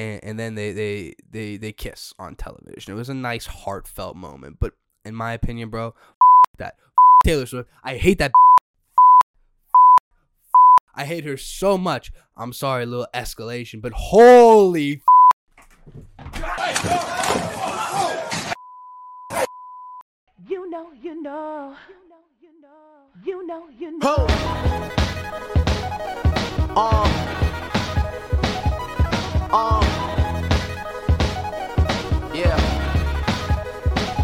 and, and then they, they they they kiss on television. It was a nice heartfelt moment, but in my opinion, bro, that Taylor Swift, I hate that. I hate her so much. I'm sorry, a little escalation, but holy. You know, you know. You know, you know. Ho! Um. Um. Yeah.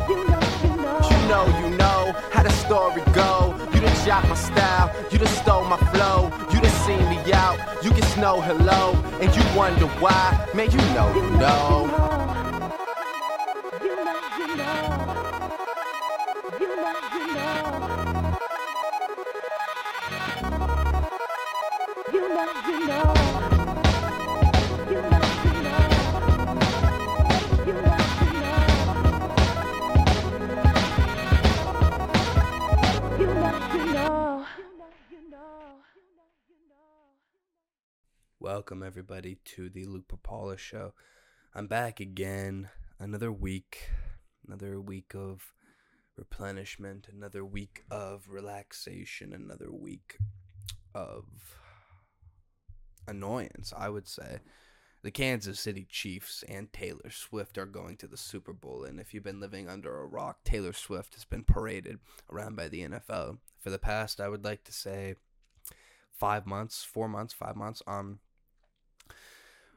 You know, you know. You know, you know how the story go. You done shot my style. You done stole my flow. You done seen me out. You can snow hello. And you wonder why. Man, you know, you know. You know, you know. You know, you know. You know, you know. Welcome everybody to the Luke Pipala show. I'm back again. Another week, another week of replenishment, another week of relaxation, another week of annoyance, I would say. The Kansas City Chiefs and Taylor Swift are going to the Super Bowl, and if you've been living under a rock, Taylor Swift has been paraded around by the NFL for the past, I would like to say, five months, four months, five months. Um,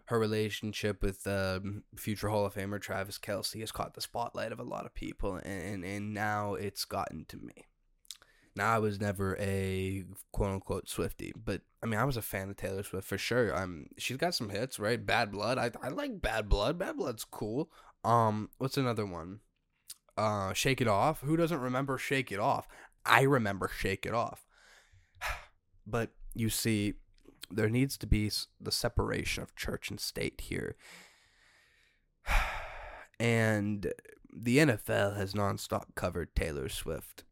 her relationship with um, future Hall of Famer Travis Kelce has caught the spotlight of a lot of people, and, and, and now it's gotten to me. Now, I was never a quote unquote Swifty, but I mean, I was a fan of Taylor Swift for sure. Um, she's got some hits, right? Bad Blood. I, I like Bad Blood. Bad Blood's cool. Um, what's another one? Uh, Shake It Off. Who doesn't remember Shake It Off? I remember Shake It Off. But you see, there needs to be the separation of church and state here. And the NFL has nonstop covered Taylor Swift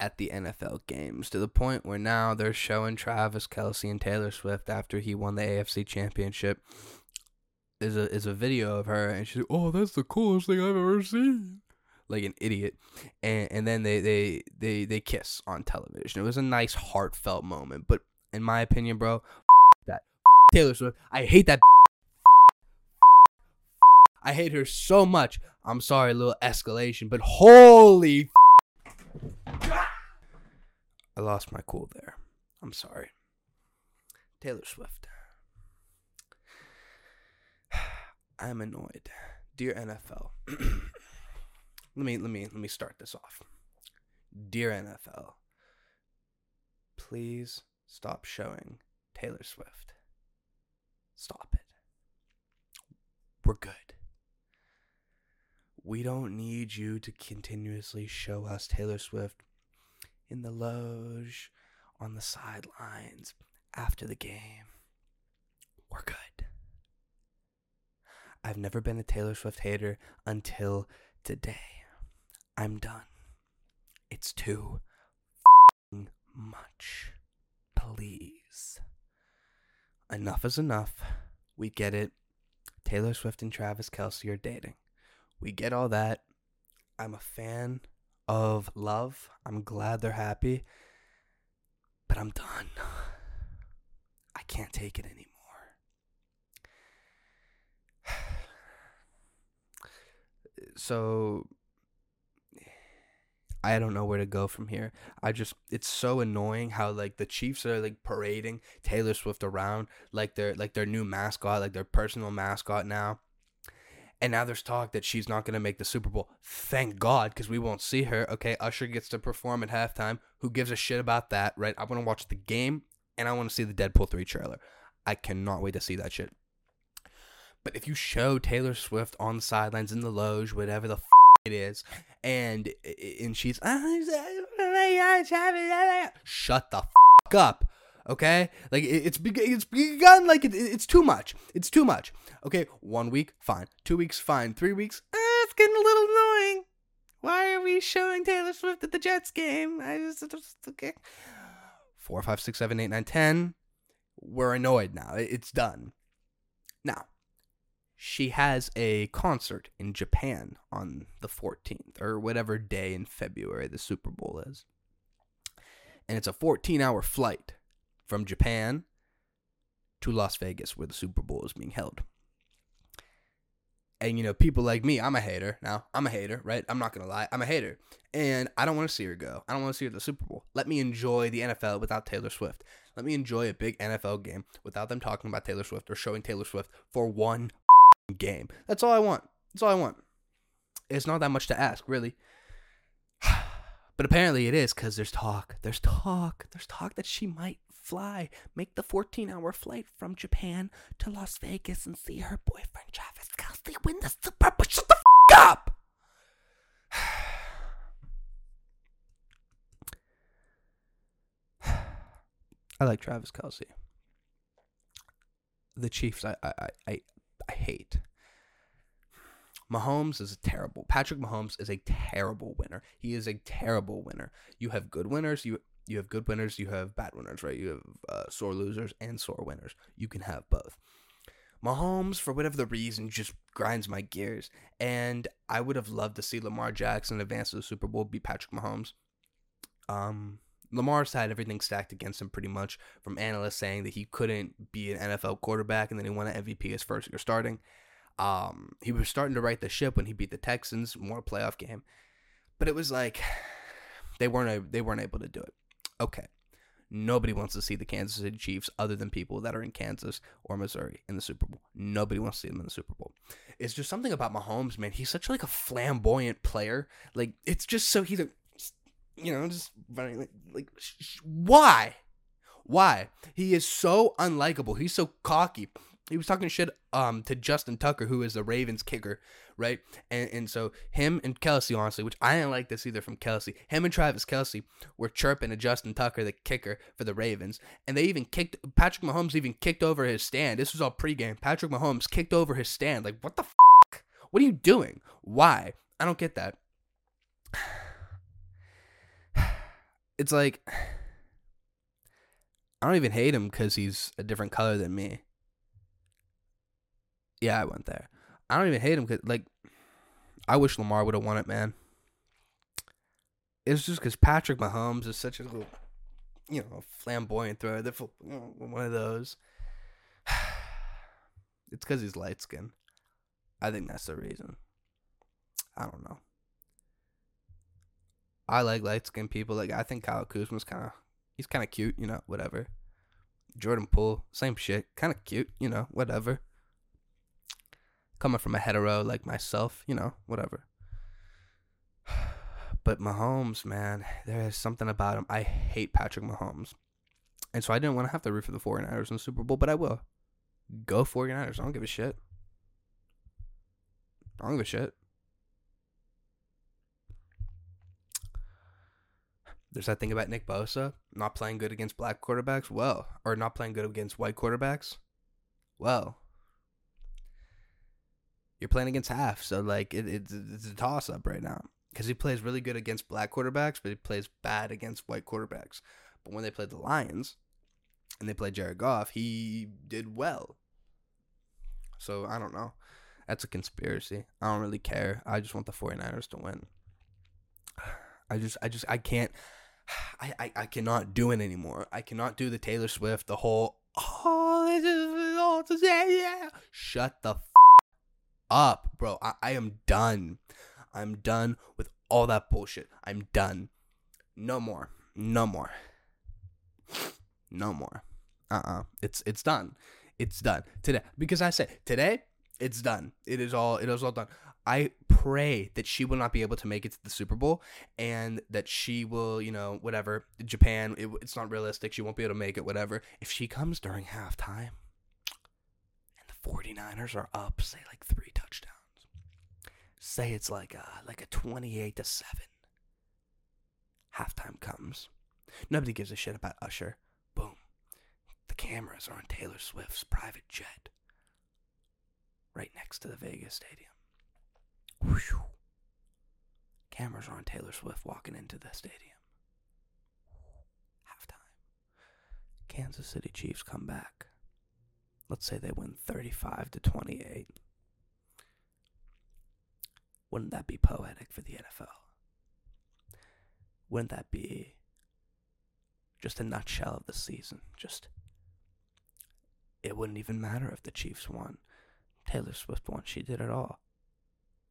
at the NFL games to the point where now they're showing Travis Kelce and Taylor Swift after he won the AFC championship. Is a is a video of her and she's oh that's the coolest thing I've ever seen like an idiot and and then they they they they kiss on television. It was a nice heartfelt moment, but in my opinion, bro, that Taylor Swift, I hate that. I hate her so much. I'm sorry, little escalation, but holy. I lost my cool there. I'm sorry. Taylor Swift. I'm annoyed. Dear NFL. let me let me let me start this off. Dear NFL, please stop showing Taylor Swift. Stop it. We're good. We don't need you to continuously show us Taylor Swift in the loge, on the sidelines, after the game. We're good. I've never been a Taylor Swift hater until today. I'm done. It's too much. Please. Enough is enough. We get it. Taylor Swift and Travis Kelce are dating. We get all that. I'm a fan of love. I'm glad they're happy. But I'm done. I can't take it anymore. So I don't know where to go from here. I just it's so annoying how like the Chiefs are like parading Taylor Swift around like their like their new mascot, like their personal mascot now. And now there's talk that she's not going to make the Super Bowl. Thank God, because we won't see her. Okay, Usher gets to perform at halftime. Who gives a shit about that, right? I want to watch the game and I want to see the Deadpool 3 trailer. I cannot wait to see that shit. But if you show Taylor Swift on the sidelines in the loge, whatever the f- it is, and and she's shut the f- up, okay? Like it- it's it's begun like it, it's too much. It's too much. Okay, one week fine, two weeks fine, three weeks uh, it's getting a little annoying. Why are we showing Taylor Swift at the Jets game? I just, just okay. Four, five, six, seven, eight, nine, ten. We're annoyed now. It's done. Now, she has a concert in Japan on the 14th or whatever day in February the Super Bowl is. And it's a 14 hour flight from Japan to Las Vegas where the Super Bowl is being held. And you know, people like me, I'm a hater. Now, I'm a hater, right? I'm not gonna lie, I'm a hater, and I don't want to see her go. I don't want to see her at the Super Bowl. Let me enjoy the NFL without Taylor Swift. Let me enjoy a big NFL game without them talking about Taylor Swift or showing Taylor Swift for one game. That's all I want. That's all I want. It's not that much to ask, really. But apparently it is because there's talk. There's talk. There's talk that she might fly, make the 14 hour flight from Japan to Las Vegas and see her boyfriend Travis Kelce win the Super Bowl. Shut the f up! I like Travis Kelce. The Chiefs, I, I, I, I hate. Mahomes is a terrible. Patrick Mahomes is a terrible winner. He is a terrible winner. You have good winners. You you have good winners. You have bad winners, right? You have uh, sore losers and sore winners. You can have both. Mahomes, for whatever the reason, just grinds my gears. And I would have loved to see Lamar Jackson advance to the Super Bowl, beat Patrick Mahomes. Um, Lamar's had everything stacked against him pretty much, from analysts saying that he couldn't be an NFL quarterback, and then he won an MVP his first year starting. Um, he was starting to right the ship when he beat the Texans, more playoff game, but it was like they weren't they weren't able to do it. Okay, nobody wants to see the Kansas City Chiefs other than people that are in Kansas or Missouri in the Super Bowl. Nobody wants to see them in the Super Bowl. It's just something about Mahomes, man. He's such like a flamboyant player. Like it's just so he's a, you know, just running like, like sh- why, why? He is so unlikable. He's so cocky he was talking shit um to Justin Tucker, who is the Ravens kicker, right? And and so him and Kelce, honestly, which I didn't like this either from Kelce. Him and Travis Kelce were chirping at Justin Tucker, the kicker for the Ravens, and they even kicked Patrick Mahomes even kicked over his stand. This was all pregame. Patrick Mahomes kicked over his stand. Like what the fuck? What are you doing? Why? I don't get that. It's like I don't even hate him because he's a different color than me. Yeah, I went there. I don't even hate him because, like, I wish Lamar would have won it, man. It's just because Patrick Mahomes is such a little, you know, flamboyant thrower. They're one of those. It's because he's light skinned. I think that's the reason. I don't know. I like light skinned people. Like I think Kyle Kuzma's kind of he's kind of cute, you know, whatever. Jordan Poole, same shit, kind of cute, you know, whatever coming from a hetero like myself, you know, whatever. But Mahomes, man, there is something about him. I hate Patrick Mahomes. And so I didn't want to have to root for the 49ers in the Super Bowl, but I will. Go 49ers. I don't give a shit. I don't give a shit. There's that thing about Nick Bosa not playing good against black quarterbacks. Well, or not playing good against white quarterbacks. Well, you're playing against half, so like it, it's it's a toss up right now because he plays really good against black quarterbacks, but he plays bad against white quarterbacks. But when they played the Lions and they played Jared Goff, he did well. So I don't know. That's a conspiracy. I don't really care. I just want the 49ers to win. I just I just I can't I, I, I cannot do it anymore. I cannot do the Taylor Swift, the whole oh, this is all to say, yeah. Shut the f- up, bro. I, I am done. I'm done with all that bullshit. I'm done. No more. No more. No more. Uh-uh. It's it's done. It's done. Today. Because I say today, it's done. It is all it is all done. I pray that she will not be able to make it to the Super Bowl and that she will, you know, whatever, Japan, it, it's not realistic. She won't be able to make it, whatever. If she comes during halftime, and the 49ers are up, say like three touchdowns. Say it's like a like a 28 to 7. Halftime comes. Nobody gives a shit about Usher. Boom. The cameras are on Taylor Swift's private jet. Right next to the Vegas stadium. Whew. Cameras are on Taylor Swift walking into the stadium. Halftime. Kansas City Chiefs come back let's say they win 35 to 28 Wouldn't that be poetic for the NFL? Wouldn't that be just a nutshell of the season? Just it wouldn't even matter if the Chiefs won. Taylor Swift won. She did it all.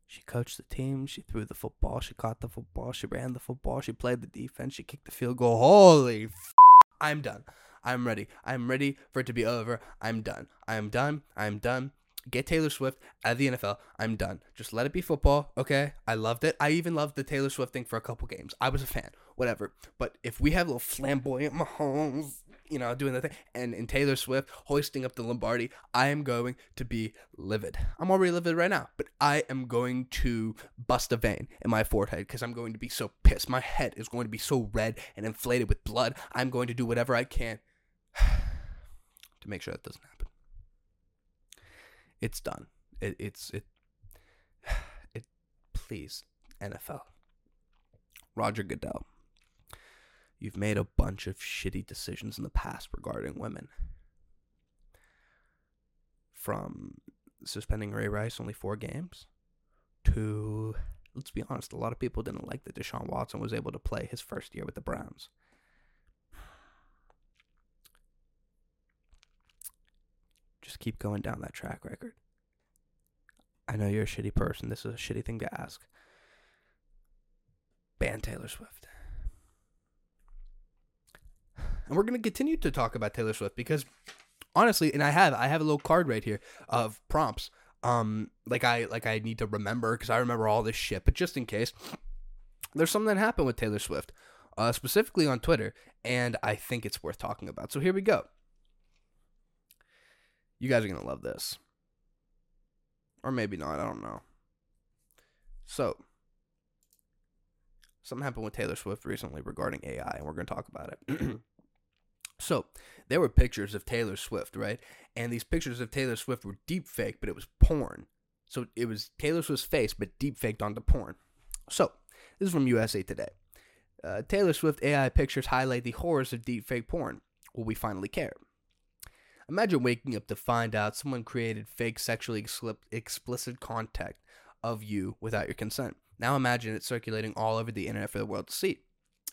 She coached the team. She threw the football. She caught the football. She ran the football. She played the defense. She kicked the field goal. Holy f- I'm done. I'm ready. I'm ready for it to be over. I'm done. I'm done. I'm done. Get Taylor Swift out of the NFL. I'm done. Just let it be football, okay? I loved it. I even loved the Taylor Swift thing for a couple games. I was a fan, whatever. But if we have little flamboyant Mahomes, you know, doing the thing, and, in Taylor Swift hoisting up the Lombardi, I am going to be livid. I'm already livid right now, but I am going to bust a vein in my forehead because I'm going to be so pissed. My head is going to be so red and inflated with blood. I'm going to do whatever I can to make sure that doesn't happen. It's done. It, it's it. It. Please, NFL. Roger Goodell. You've made a bunch of shitty decisions in the past regarding women. From suspending Ray Rice only four games to, let's be honest, a lot of people didn't like that Deshaun Watson was able to play his first year with the Browns. Just keep going down that track record. I know you're a shitty person. This is a shitty thing to ask. Ban Taylor Swift. And we're going to continue to talk about Taylor Swift because honestly, and I have I have a little card right here of prompts. Um like I like I need to remember cuz I remember all this shit, but just in case there's something that happened with Taylor Swift, uh specifically on Twitter, and I think it's worth talking about. So here we go. You guys are going to love this. Or maybe not, I don't know. So, something happened with Taylor Swift recently regarding AI, and we're going to talk about it. so, there were pictures of Taylor Swift, right? And these pictures of Taylor Swift were deep fake, but it was porn. So, it was Taylor Swift's face, but deep faked onto porn. So, this is from USA Today. Uh, Taylor Swift AI pictures highlight the horrors of deep fake porn. Will we finally care? Imagine waking up to find out someone created fake sexually explicit content of you without your consent. Now imagine it circulating all over the internet for the world to see.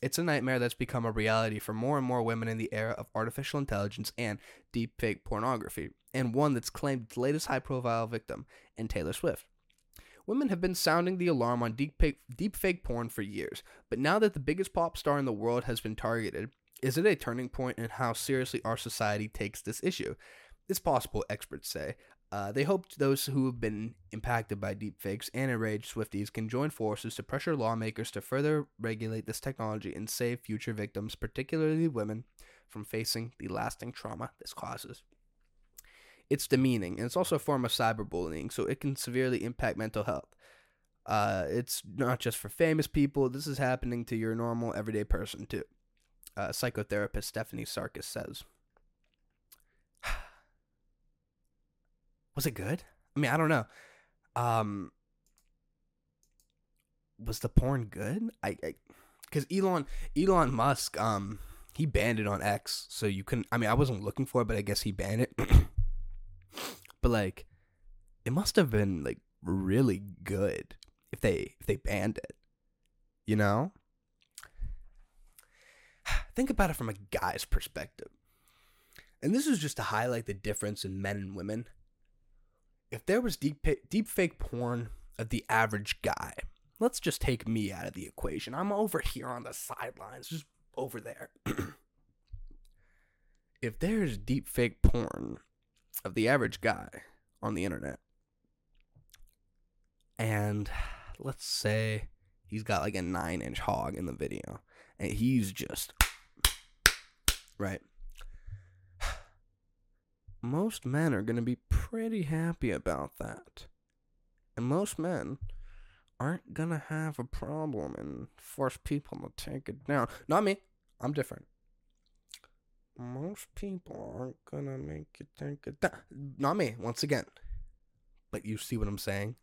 It's a nightmare that's become a reality for more and more women in the era of artificial intelligence and deepfake pornography, and one that's claimed its latest high profile victim in Taylor Swift. Women have been sounding the alarm on deepfake, deepfake porn for years, but now that the biggest pop star in the world has been targeted, is it a turning point in how seriously our society takes this issue? It's possible, experts say. Uh, they hope those who have been impacted by deepfakes and enraged Swifties can join forces to pressure lawmakers to further regulate this technology and save future victims, particularly women, from facing the lasting trauma this causes. It's demeaning, and it's also a form of cyberbullying, so it can severely impact mental health. Uh, it's not just for famous people, this is happening to your normal, everyday person, too uh, psychotherapist Stephanie Sarkis says. Was it good? I mean, I don't know. Um, was the porn good? I, because Elon Elon Musk, um, he banned it on X, so you couldn't. I mean, I wasn't looking for it, but I guess he banned it. but like, it must have been like really good if they if they banned it, you know think about it from a guy's perspective. And this is just to highlight the difference in men and women. If there was deep deep fake porn of the average guy, let's just take me out of the equation. I'm over here on the sidelines, just over there. if there's deep fake porn of the average guy on the internet, and let's say he's got like a nine inch hog in the video, and he's just right. Most men are going to be pretty happy about that. And most men aren't going to have a problem and force people to take it down. Not me. I'm different. Most people aren't going to make you take it down. Not me, once again. But you see what I'm saying?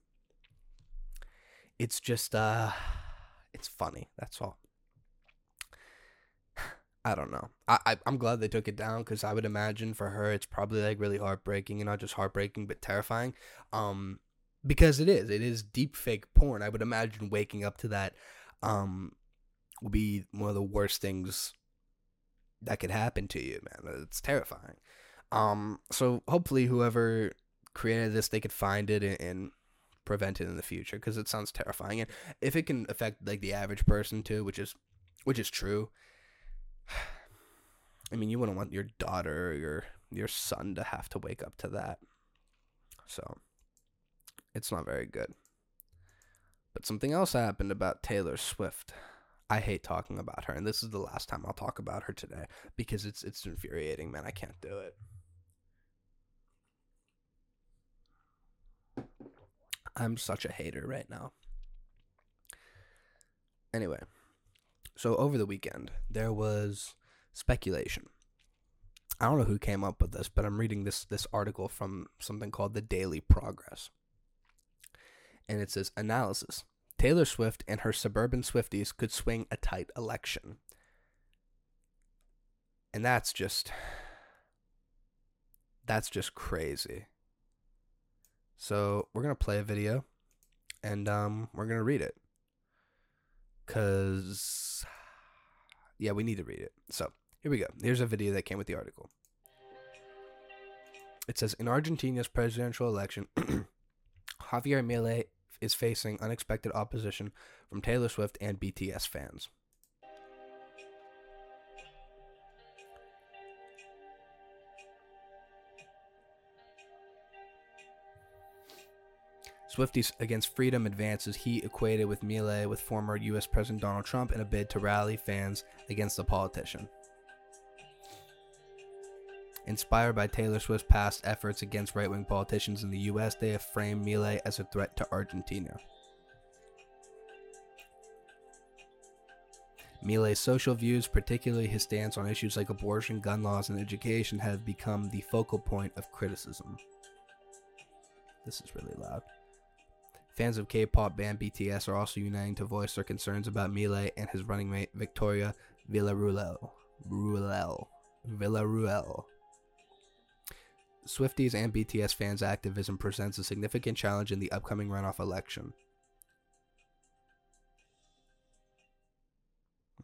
It's just, uh, it's funny. That's all. I don't know. I, I am glad they took it down because I would imagine for her it's probably like really heartbreaking and not just heartbreaking but terrifying. Um, because it is it is deep fake porn i would imagine waking up to that um would be one of the worst things that could happen to you man it's terrifying um so hopefully whoever created this they could find it and, and prevent it in the future because it sounds terrifying and if it can affect like the average person too which is which is true i mean you wouldn't want your daughter or your your son to have to wake up to that so it's not very good. But something else happened about Taylor Swift. I hate talking about her, and this is the last time I'll talk about her today because it's it's infuriating, man. I can't do it. I'm such a hater right now. Anyway, so over the weekend there was speculation. I don't know who came up with this, but I'm reading this this article from something called the Daily Progress and it says analysis. Taylor Swift and her suburban Swifties could swing a tight election. And that's just that's just crazy. So, we're going to play a video and um we're going to read it. Cuz yeah, we need to read it. So, here we go. Here's a video that came with the article. It says in Argentina's presidential election, Javier Milei is facing unexpected opposition from Taylor Swift and BTS fans. Swifties Against Freedom advances he equated with Milei with former U.S. President Donald Trump in a bid to rally fans against the politician. Inspired by Taylor Swift's past efforts against right wing politicians in the US, they have framed Milei as a threat to Argentina. Milei's social views, particularly his stance on issues like abortion, gun laws, and education, have become the focal point of criticism. This is really loud. Fans of K-pop band BTS are also uniting to voice their concerns about Milei and his running mate Victoria Villarruel. Ruel. Villarruel. Swifties and BTS fans' activism presents a significant challenge in the upcoming runoff election.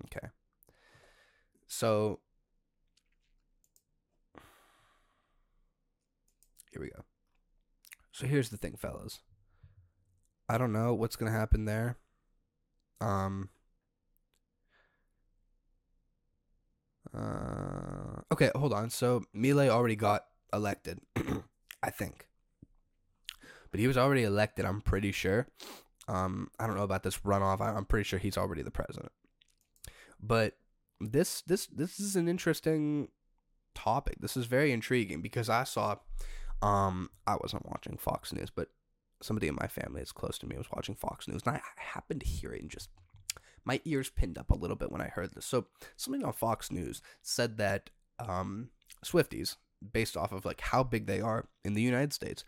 Okay. So, here we go. So, here's the thing, fellas. I don't know what's going to happen there. Um, uh, okay, hold on. So, Milei already got elected, I think. But he was already elected, I'm pretty sure. Um, I don't know about this runoff. I'm pretty sure he's already the president. But this this this is an interesting topic. This is very intriguing because I saw um I wasn't watching Fox News, but somebody in my family that's close to me was watching Fox News and I happened to hear it and just my ears pinned up a little bit when I heard this. So something on Fox News said that um Swifties, based off of like how big they are in the United States.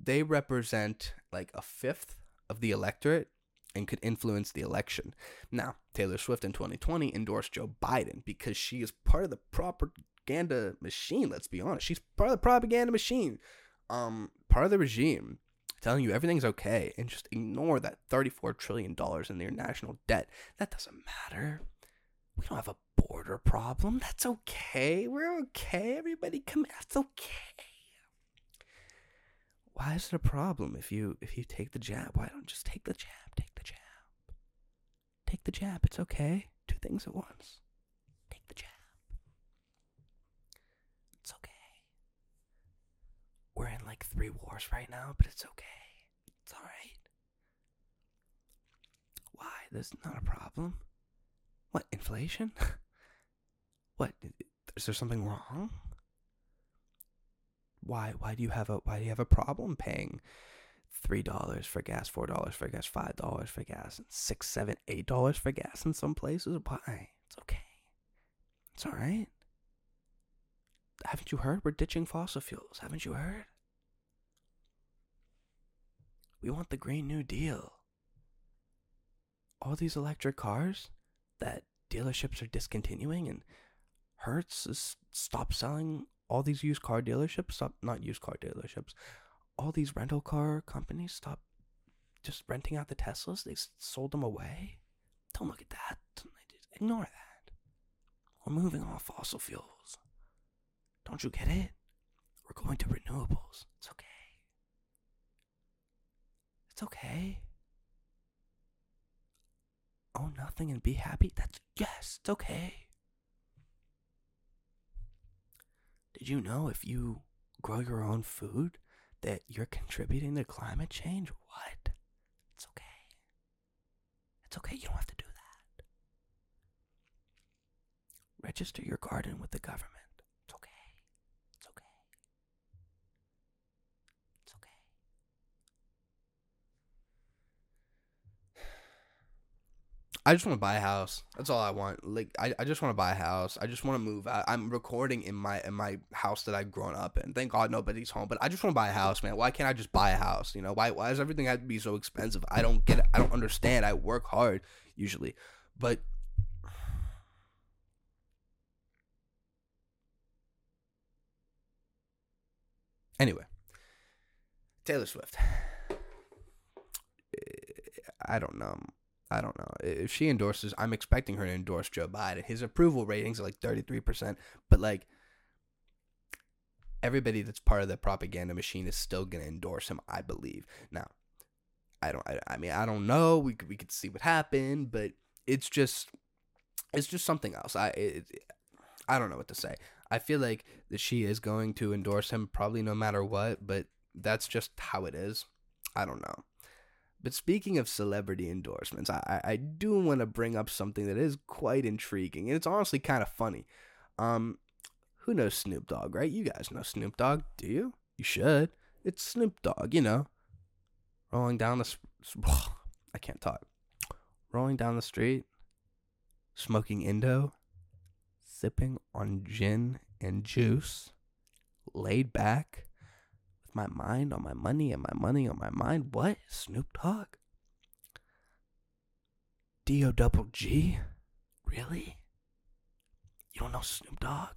They represent like a fifth of the electorate and could influence the election. Now, Taylor Swift in 2020 endorsed Joe Biden because she is part of the propaganda machine, let's be honest. She's part of the propaganda machine. Um part of the regime telling you everything's okay and just ignore that 34 trillion dollars in their national debt. That doesn't matter. We don't have a border problem. That's okay. We're okay. Everybody come. That's okay. Why is it a problem if you if you take the jab? Why don't just take the jab? Take the jab. Take the jab. It's okay. Two things at once. Take the jab. It's okay. We're in like three wars right now, but it's okay. It's all right. Why? There's not a problem. What inflation? what is there something wrong? Why why do you have a why do you have a problem paying three dollars for gas, four dollars for gas, five dollars for gas, and six, seven, eight dollars for gas in some places? Why? It's okay. It's all right. Haven't you heard? We're ditching fossil fuels. Haven't you heard? We want the Green New Deal. All these electric cars that dealerships are discontinuing and Hertz is stop selling all these used car dealerships, stop not used car dealerships, all these rental car companies stop just renting out the Teslas. They sold them away. Don't look at that. Ignore that. We're moving off fossil fuels. Don't you get it? We're going to renewables. It's okay. It's okay. Own nothing and be happy? That's yes, it's okay. Did you know if you grow your own food that you're contributing to climate change? What? It's okay. It's okay. You don't have to do that. Register your garden with the government. It's okay. It's okay. It's okay. I just want to buy a house. That's all I want. Like I, I just want to buy a house. I just want to move. I, I'm recording in my in my house that I've grown up in. Thank God nobody's home. But I just want to buy a house, man. Why can't I just buy a house? You know, why why does everything have to be so expensive? I don't get it. I don't understand. I work hard usually, but anyway, Taylor Swift. Eh, I don't know. I don't know. If she endorses, I'm expecting her to endorse Joe Biden. His approval ratings are like 33%, but like everybody that's part of the propaganda machine is still going to endorse him, I believe. Now, I don't I, I mean, I don't know. We could, we could see what happened, but it's just it's just something else. I it, I don't know what to say. I feel like that she is going to endorse him probably no matter what, but that's just how it is. I don't know. But speaking of celebrity endorsements, I, I do want to bring up something that is quite intriguing, and it's honestly kind of funny. Um, who knows Snoop Dogg, right? You guys know Snoop Dogg, do you? You should. It's Snoop Dogg, you know. Rolling down the, I can't talk. Rolling down the street, smoking Indo, sipping on gin and juice, laid back, my mind on my money and my money on my mind. What? Snoop Dogg? D O double G? Really? You don't know Snoop Dogg?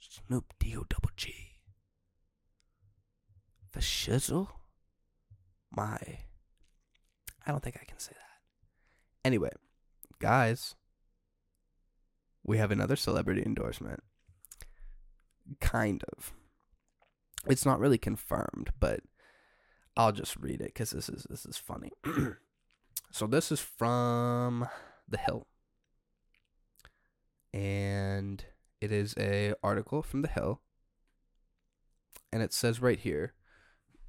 Snoop D O double G. The shizzle? My. I don't think I can say that. Anyway, guys, we have another celebrity endorsement. Kind of. It's not really confirmed, but I'll just read it because this is this is funny. so this is from The Hill, and it is a article from The Hill, and it says right here,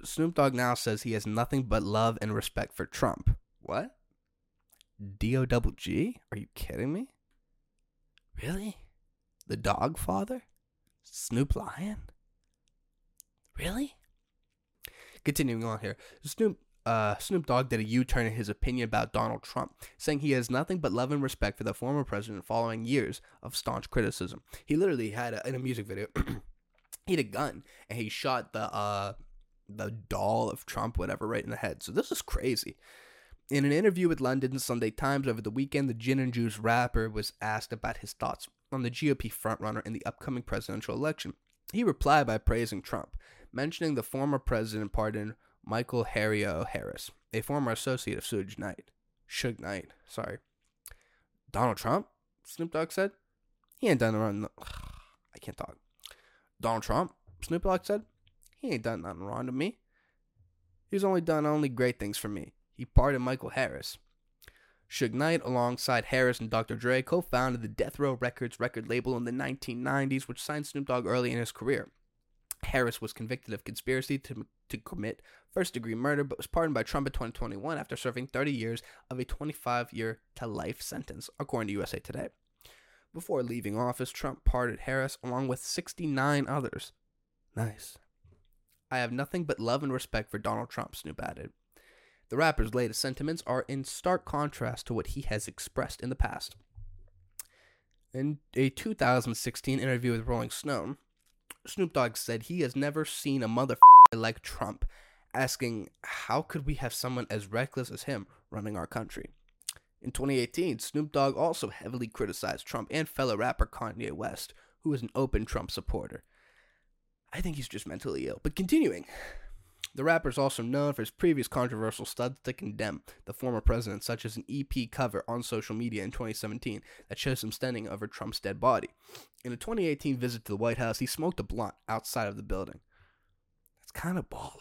Snoop Dogg now says he has nothing but love and respect for Trump. What? D O double G? Are you kidding me? Really? The dog father? Snoop Lion? Really? Continuing on here, Snoop uh, Snoop Dogg did a U-turn in his opinion about Donald Trump, saying he has nothing but love and respect for the former president following years of staunch criticism. He literally had a, in a music video, he had a gun and he shot the uh the doll of Trump, whatever, right in the head. So this is crazy. In an interview with London Sunday Times over the weekend, the Gin and Juice rapper was asked about his thoughts on the GOP frontrunner in the upcoming presidential election. He replied by praising Trump, mentioning the former president pardoned Michael Harrio Harris, a former associate of Suge Knight. Suge Knight, sorry. Donald Trump? Snoop Dogg said. He ain't done wrong. I can't talk. Donald Trump? Snoop Dogg said. He ain't done nothing wrong to me. He's only done only great things for me. He pardoned Michael Harris. Suge Knight, alongside Harris and Dr. Dre, co founded the Death Row Records record label in the 1990s, which signed Snoop Dogg early in his career. Harris was convicted of conspiracy to, to commit first degree murder, but was pardoned by Trump in 2021 after serving 30 years of a 25 year to life sentence, according to USA Today. Before leaving office, Trump pardoned Harris along with 69 others. Nice. I have nothing but love and respect for Donald Trump, Snoop added. The rapper's latest sentiments are in stark contrast to what he has expressed in the past. In a 2016 interview with Rolling Stone, Snoop Dogg said he has never seen a motherfucker like Trump, asking, How could we have someone as reckless as him running our country? In 2018, Snoop Dogg also heavily criticized Trump and fellow rapper Kanye West, who is an open Trump supporter. I think he's just mentally ill. But continuing, The rapper is also known for his previous controversial studs to condemn the former president, such as an EP cover on social media in 2017 that shows him standing over Trump's dead body. In a 2018 visit to the White House, he smoked a blunt outside of the building. That's kind of baller.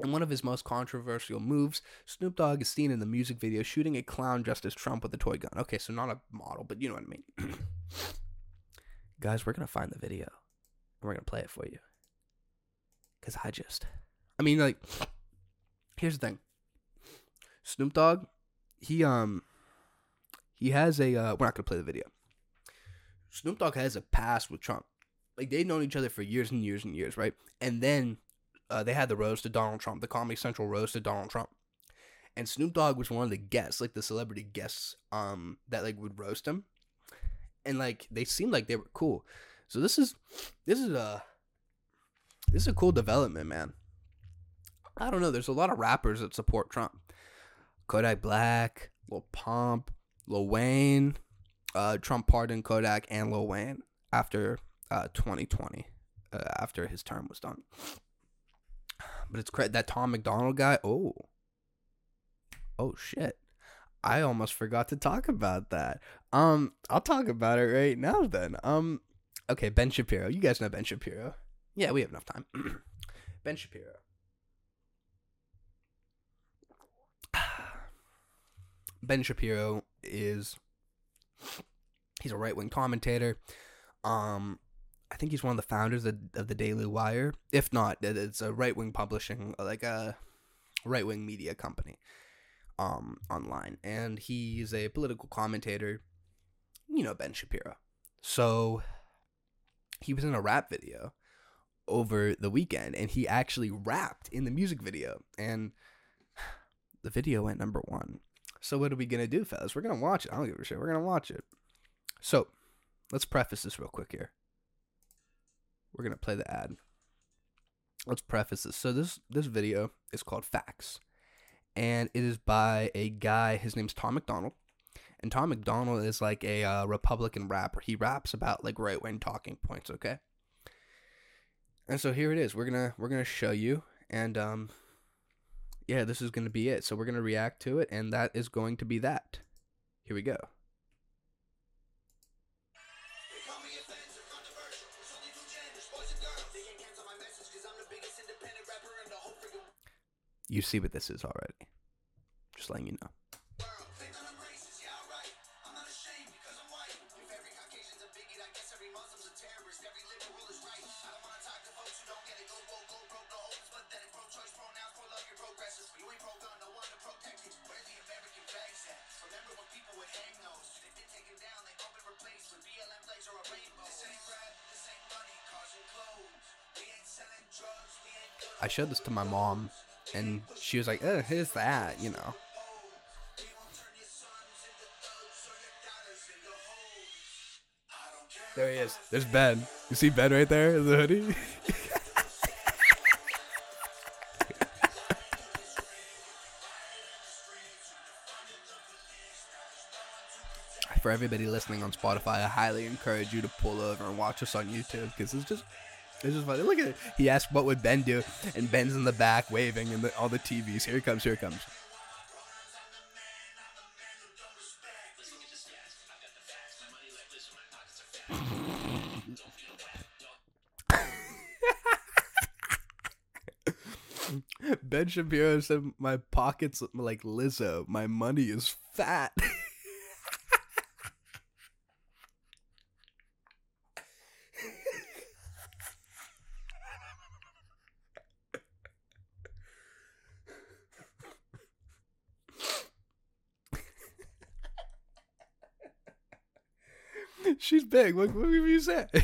In one of his most controversial moves, Snoop Dogg is seen in the music video shooting a clown dressed as Trump with a toy gun. Okay, so not a model, but you know what I mean. Guys, we're going to find the video and we're going to play it for you. Because I just. I mean, like, here's the thing Snoop Dogg, he, um, he has a, uh, we're not to play the video. Snoop Dogg has a past with Trump. Like, they've known each other for years and years and years, right? And then uh, they had the roast to Donald Trump, the Comedy Central roast to Donald Trump, and Snoop Dogg was one of the guests, like the celebrity guests, um, that like would roast him, and like they seemed like they were cool. So this is this is a this is a cool development, man. I don't know. There's a lot of rappers that support Trump. Kodak Black, Lil Pump, Lil Wayne. Uh, Trump pardoned Kodak and Lil Wayne after uh, 2020, uh, after his term was done. But it's cra- that Tom MacDonald guy. Oh, oh shit! I almost forgot to talk about that. Um, I'll talk about it right now. Then, um, okay, Ben Shapiro. You guys know Ben Shapiro. Yeah, we have enough time. ben Shapiro. Ben Shapiro is he's a right wing commentator. Um, I think he's one of the founders of, of the Daily Wire. If not, it's a right wing publishing, like a right wing media company, um, online, and he's a political commentator. You know Ben Shapiro, so he was in a rap video over the weekend, and he actually rapped in the music video, and the video went number one. So what are we gonna do, fellas? We're gonna watch it. I don't give a shit. We're gonna watch it. So let's preface this real quick here. We're gonna play the ad. Let's preface this. So this this video is called Facts, and it is by a guy. His name's Tom MacDonald, and Tom MacDonald is like a uh, Republican rapper. He raps about like right wing talking points. Okay. And so here it is. We're gonna we're gonna show you, and um, yeah, this is gonna be it. So we're gonna react to it, and that is going to be that. Here we go. You see what this is already. Just letting you know. I showed this to my mom, and she was like, "Oh, who's that?" You know. There he is. There's Ben. You see Ben right there in the hoodie? For everybody listening on Spotify, I highly encourage you to pull over and watch us on YouTube because it's just it's just funny. Look at it. He asked what would Ben do, and Ben's in the back waving and all the TVs. Here he comes. Here he comes. Ben Shapiro said, "My pockets like Lizzo. My money is fat." She's big. What, what you said?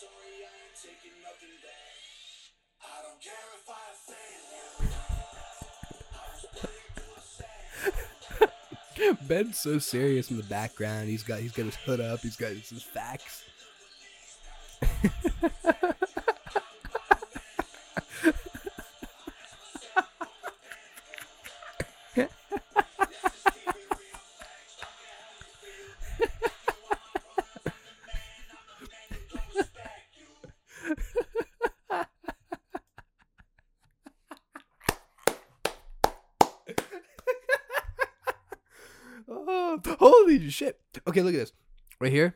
sorry, I ain't taking nothing back. I don't care if I set. Ben's so serious in the background. He's got he's got his hood up. He's got his facts. holy shit. Okay, look at this. Right here.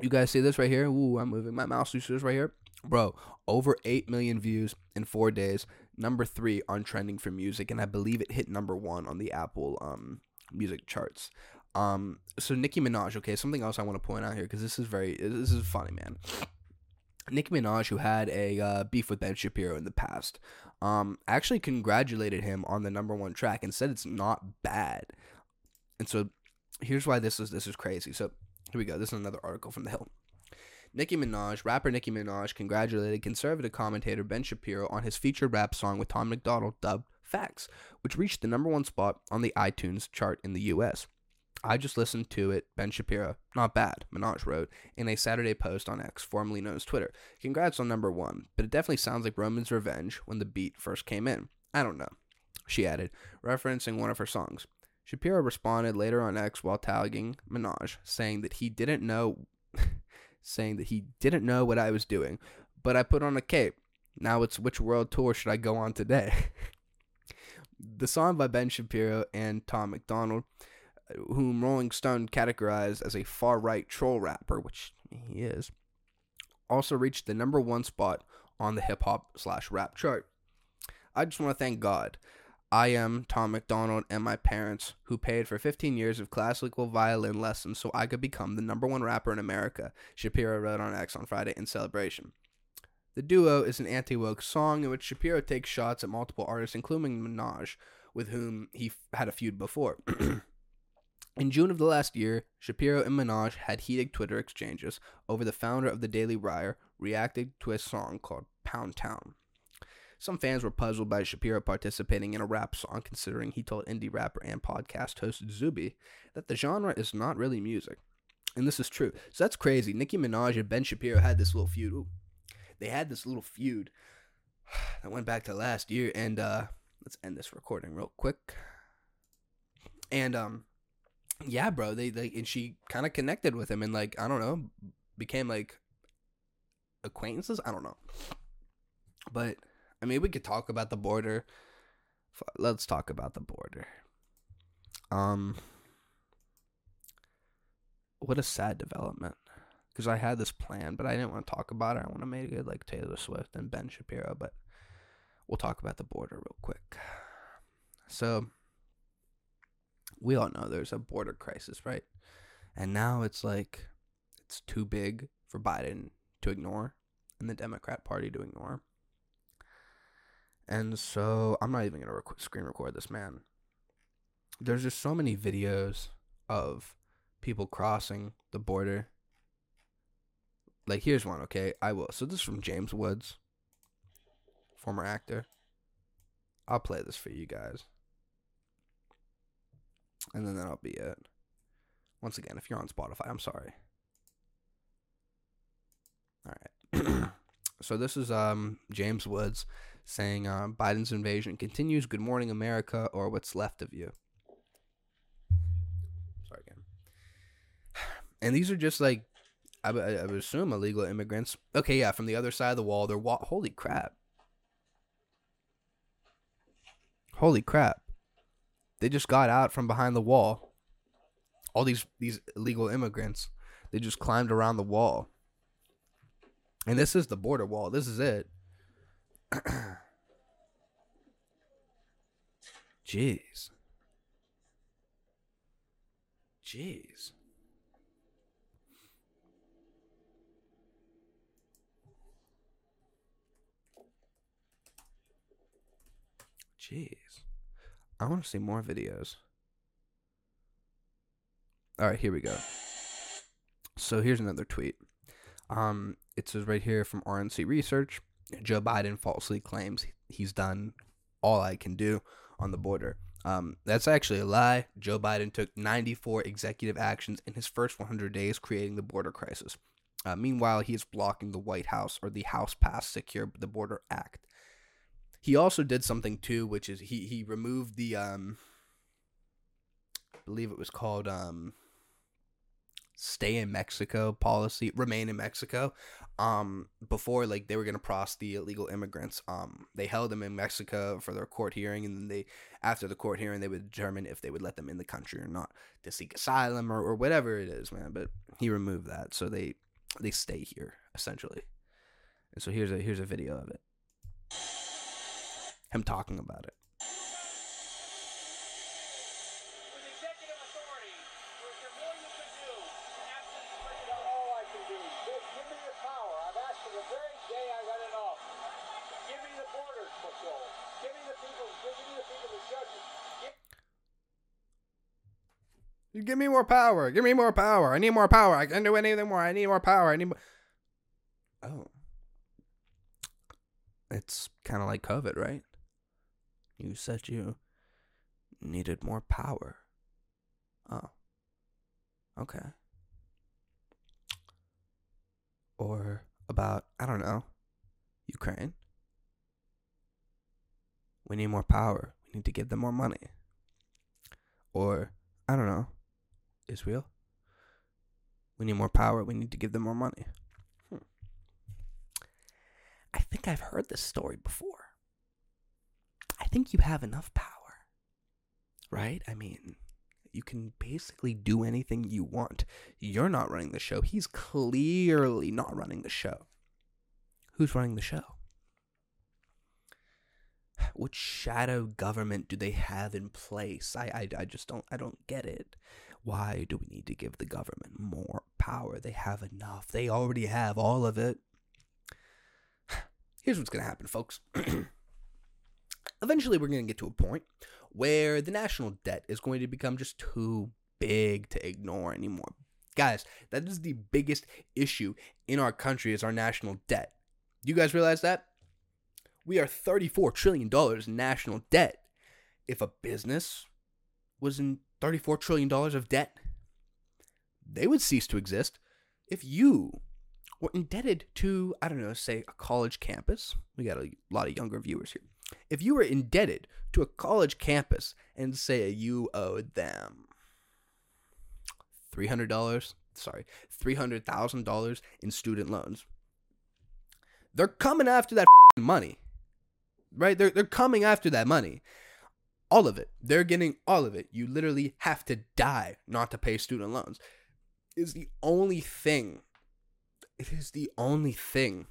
You guys see this right here? Ooh, I'm moving my mouse. You see this right here? Bro, over 8 million views in four days. Number three on trending for music. And I believe it hit number one on the Apple um music charts. Um, so Nicki Minaj, okay, something else I want to point out here because this is very, this is funny, man. Nicki Minaj, who had a uh, beef with Ben Shapiro in the past, um, actually congratulated him on the number one track and said it's not bad. And so here's why this is this is crazy. So here we go. This is another article from the Hill. Nicki Minaj, rapper Nicki Minaj, congratulated conservative commentator Ben Shapiro on his featured rap song with Tom MacDonald dubbed Facts, which reached the number one spot on the iTunes chart in the US. I just listened to it, Ben Shapiro. Not bad, Minaj wrote in a Saturday post on X, formerly known as Twitter. Congrats on number one, but it definitely sounds like Roman's Revenge when the beat first came in. I don't know, she added, referencing one of her songs. Shapiro responded later on X while tagging Minaj, saying that he didn't know saying that he didn't know what I was doing, but I put on a cape. Now it's which world tour should I go on today? the song by Ben Shapiro and Tom MacDonald, uh, whom Rolling Stone categorized as a far right troll rapper, which he is, also reached the number one spot on the hip hop slash rap chart. I just want to thank God. I am Tom MacDonald and my parents, who paid for 15 years of classical violin lessons so I could become the number one rapper in America, Shapiro wrote on X on Friday in celebration. The duo is an anti woke song in which Shapiro takes shots at multiple artists, including Minaj, with whom he f- had a feud before. in June of the last year, Shapiro and Minaj had heated Twitter exchanges over the founder of the Daily Wire reacting to a song called Pound Town. Some fans were puzzled by Shapiro participating in a rap song, considering he told indie rapper and podcast host Zuby that the genre is not really music. And this is true. So that's crazy. Nicki Minaj and Ben Shapiro had this little feud. Ooh. They had this little feud that went back to last year. And uh, let's end this recording real quick. And um, yeah, bro. They they and she kind of connected with him and like I don't know, became like acquaintances. I don't know, but I mean, we could talk about the border. Let's talk about the border. Um, what a sad development. Because I had this plan, but I didn't want to talk about it. I want to make it like Taylor Swift and Ben Shapiro, but we'll talk about the border real quick. So, we all know there's a border crisis, right? And now it's like it's too big for Biden to ignore and the Democrat Party to ignore. And so I'm not even going to rec- screen record this, man. There's just so many videos of people crossing the border. Like, here's one, okay? I will. So, this is from James Woods, former actor. I'll play this for you guys. And then that'll be it. Once again, if you're on Spotify, I'm sorry. All right. so, this is um James Woods saying uh, Biden's invasion continues. Good morning, America, or what's left of you. Sorry again. And these are just like, I, would- I would assume illegal immigrants. Okay, yeah, from the other side of the wall. They're wa- holy crap. Holy crap. They just got out from behind the wall. All these these illegal immigrants, they just climbed around the wall. And this is the border wall. This is it. Jeez. Jeez. Jeez. I want to see more videos. All right, here we go. So here's another tweet. Um, it says right here from RNC Research Joe Biden falsely claims he's done all I can do on the border. Um, that's actually a lie. Joe Biden took 94 executive actions in his first 100 days, creating the border crisis. Uh, meanwhile, he is blocking the White House or the House passed Secure the Border Act. He also did something too, which is he he removed the um, I believe it was called um, stay in Mexico policy, remain in Mexico. Um, before like they were gonna process the illegal immigrants. Um, they held them in Mexico for their court hearing, and then they after the court hearing they would determine if they would let them in the country or not to seek asylum or, or whatever it is, man. But he removed that, so they they stay here essentially. And so here's a here's a video of it. Him talking about it. Day I got off. Give me the patrol. Give me the people. Give me the people, the judges. Give Give me more power. Give me more power. I need more power. I can do anything more. I need more power. I need more. Oh. It's kind of like COVID, right? You said you needed more power. Oh. Okay. Or about, I don't know, Ukraine. We need more power. We need to give them more money. Or, I don't know, Israel. We need more power. We need to give them more money. Hmm. I think I've heard this story before. I think you have enough power. Right? I mean, you can basically do anything you want. You're not running the show. He's clearly not running the show. Who's running the show? What shadow government do they have in place? I, I, I just don't I don't get it. Why do we need to give the government more power? They have enough. They already have all of it. Here's what's gonna happen, folks. Eventually, we're gonna get to a point where the national debt is going to become just too big to ignore anymore. Guys, that is the biggest issue in our country is our national debt. You guys realize that? We are $34 trillion in national debt. If a business was in $34 trillion of debt, they would cease to exist. If you were indebted to, I don't know, say a college campus, we got a lot of younger viewers here. If you were indebted to a college campus and say you owed them $300, sorry, $300,000 in student loans, they're coming after that money. Right? They're, they're coming after that money. All of it. They're getting all of it. You literally have to die not to pay student loans. Is the only thing. It is the only thing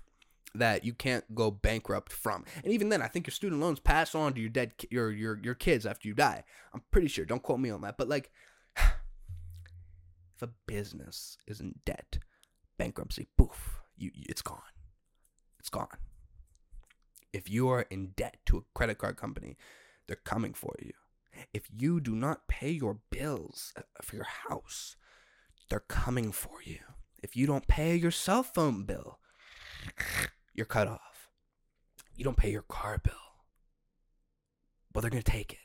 that you can't go bankrupt from. And even then, I think your student loans pass on to your dead your your your kids after you die. I'm pretty sure. Don't quote me on that. But like, if a business is in debt, bankruptcy, poof, you, you it's gone. It's gone. If you are in debt to a credit card company, they're coming for you. If you do not pay your bills uh, for your house, they're coming for you. If you don't pay your cell phone bill, you're cut off. You don't pay your car bill. But they're going to take it.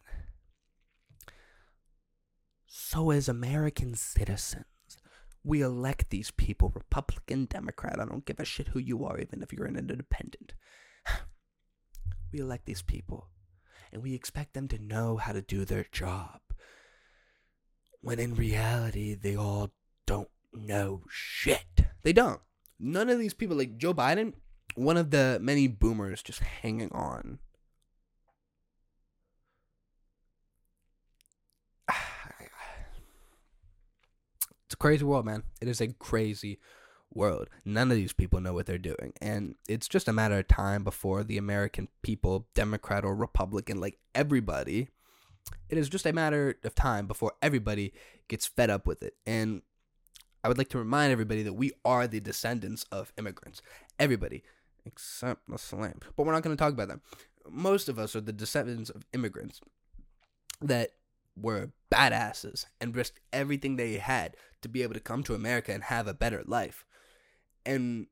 So, as American citizens, we elect these people Republican, Democrat. I don't give a shit who you are, even if you're an independent. we elect these people and we expect them to know how to do their job. When in reality, they all don't know shit. They don't. None of these people, like Joe Biden, one of the many boomers just hanging on. It's a crazy world, man. It is a crazy world. None of these people know what they're doing. And it's just a matter of time before the American people, Democrat or Republican, like everybody, it is just a matter of time before everybody gets fed up with it. And I would like to remind everybody that we are the descendants of immigrants. Everybody, except the slave. But we're not going to talk about them. Most of us are the descendants of immigrants that were badasses and risked everything they had to be able to come to America and have a better life. And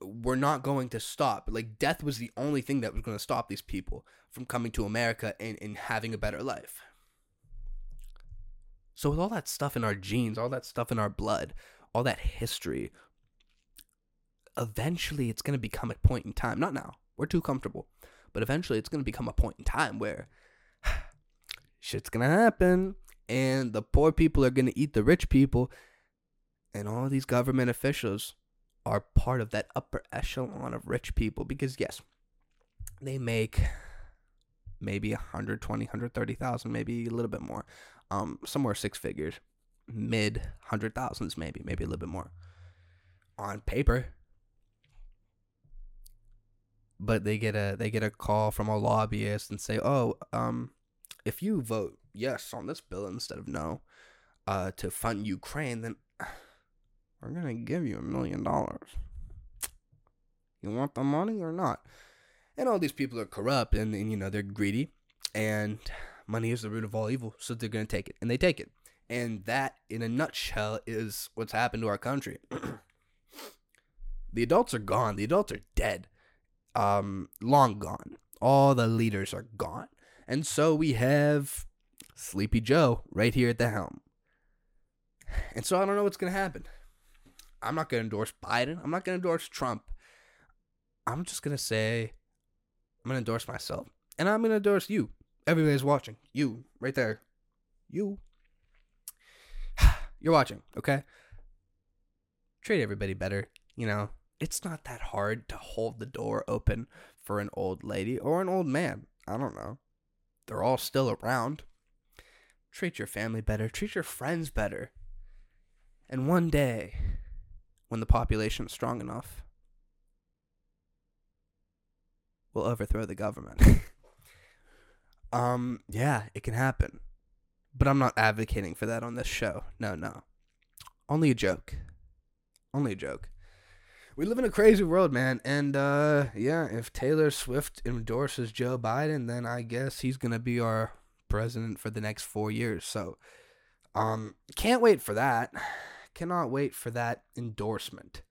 we're not going to stop. Like, death was the only thing that was going to stop these people from coming to America and, and having a better life. So, with all that stuff in our genes, all that stuff in our blood, all that history, eventually it's going to become a point in time. Not now, we're too comfortable, but eventually it's going to become a point in time where shit's going to happen and the poor people are going to eat the rich people, and all these government officials are part of that upper echelon of rich people because, yes, they make maybe 120 130000 maybe a little bit more um somewhere six figures mid hundred thousands maybe maybe a little bit more on paper but they get a they get a call from a lobbyist and say oh um if you vote yes on this bill instead of no uh to fund ukraine then we're gonna give you a million dollars. You want the money or not? And all these people are corrupt and, and you know they're greedy and money is the root of all evil so they're to take it and they take it. And that in a nutshell is what's happened to our country. The adults are gone. The adults are dead um long gone all the leaders are gone and so we have sleepy joe right here at the helm and so i don't know what's going to happen i'm not going to endorse biden i'm not going to endorse trump i'm just going to say I'm gonna endorse myself, and I'm gonna endorse you. Everybody's watching. You right there. You. You're watching, okay? Treat everybody better. You know, it's not that hard to hold the door open for an old lady or an old man. I don't know. They're all still around. Treat your family better. Treat your friends better. And one day, when the population is strong enough, we'll overthrow the government. um, yeah, it can happen. But I'm not advocating for that on this show. No, no. Only a joke. Only a joke. We live in a crazy world, man. And uh yeah, if Taylor Swift endorses Joe Biden, then I guess he's to be our president for the next 4 years. So, um can't wait for that. Cannot wait for that endorsement.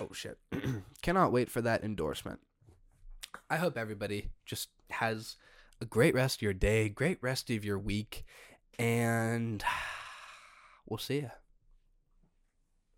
Oh shit. Cannot wait for that endorsement. I hope everybody just has a great rest of your day, great rest of your week, and we'll see you.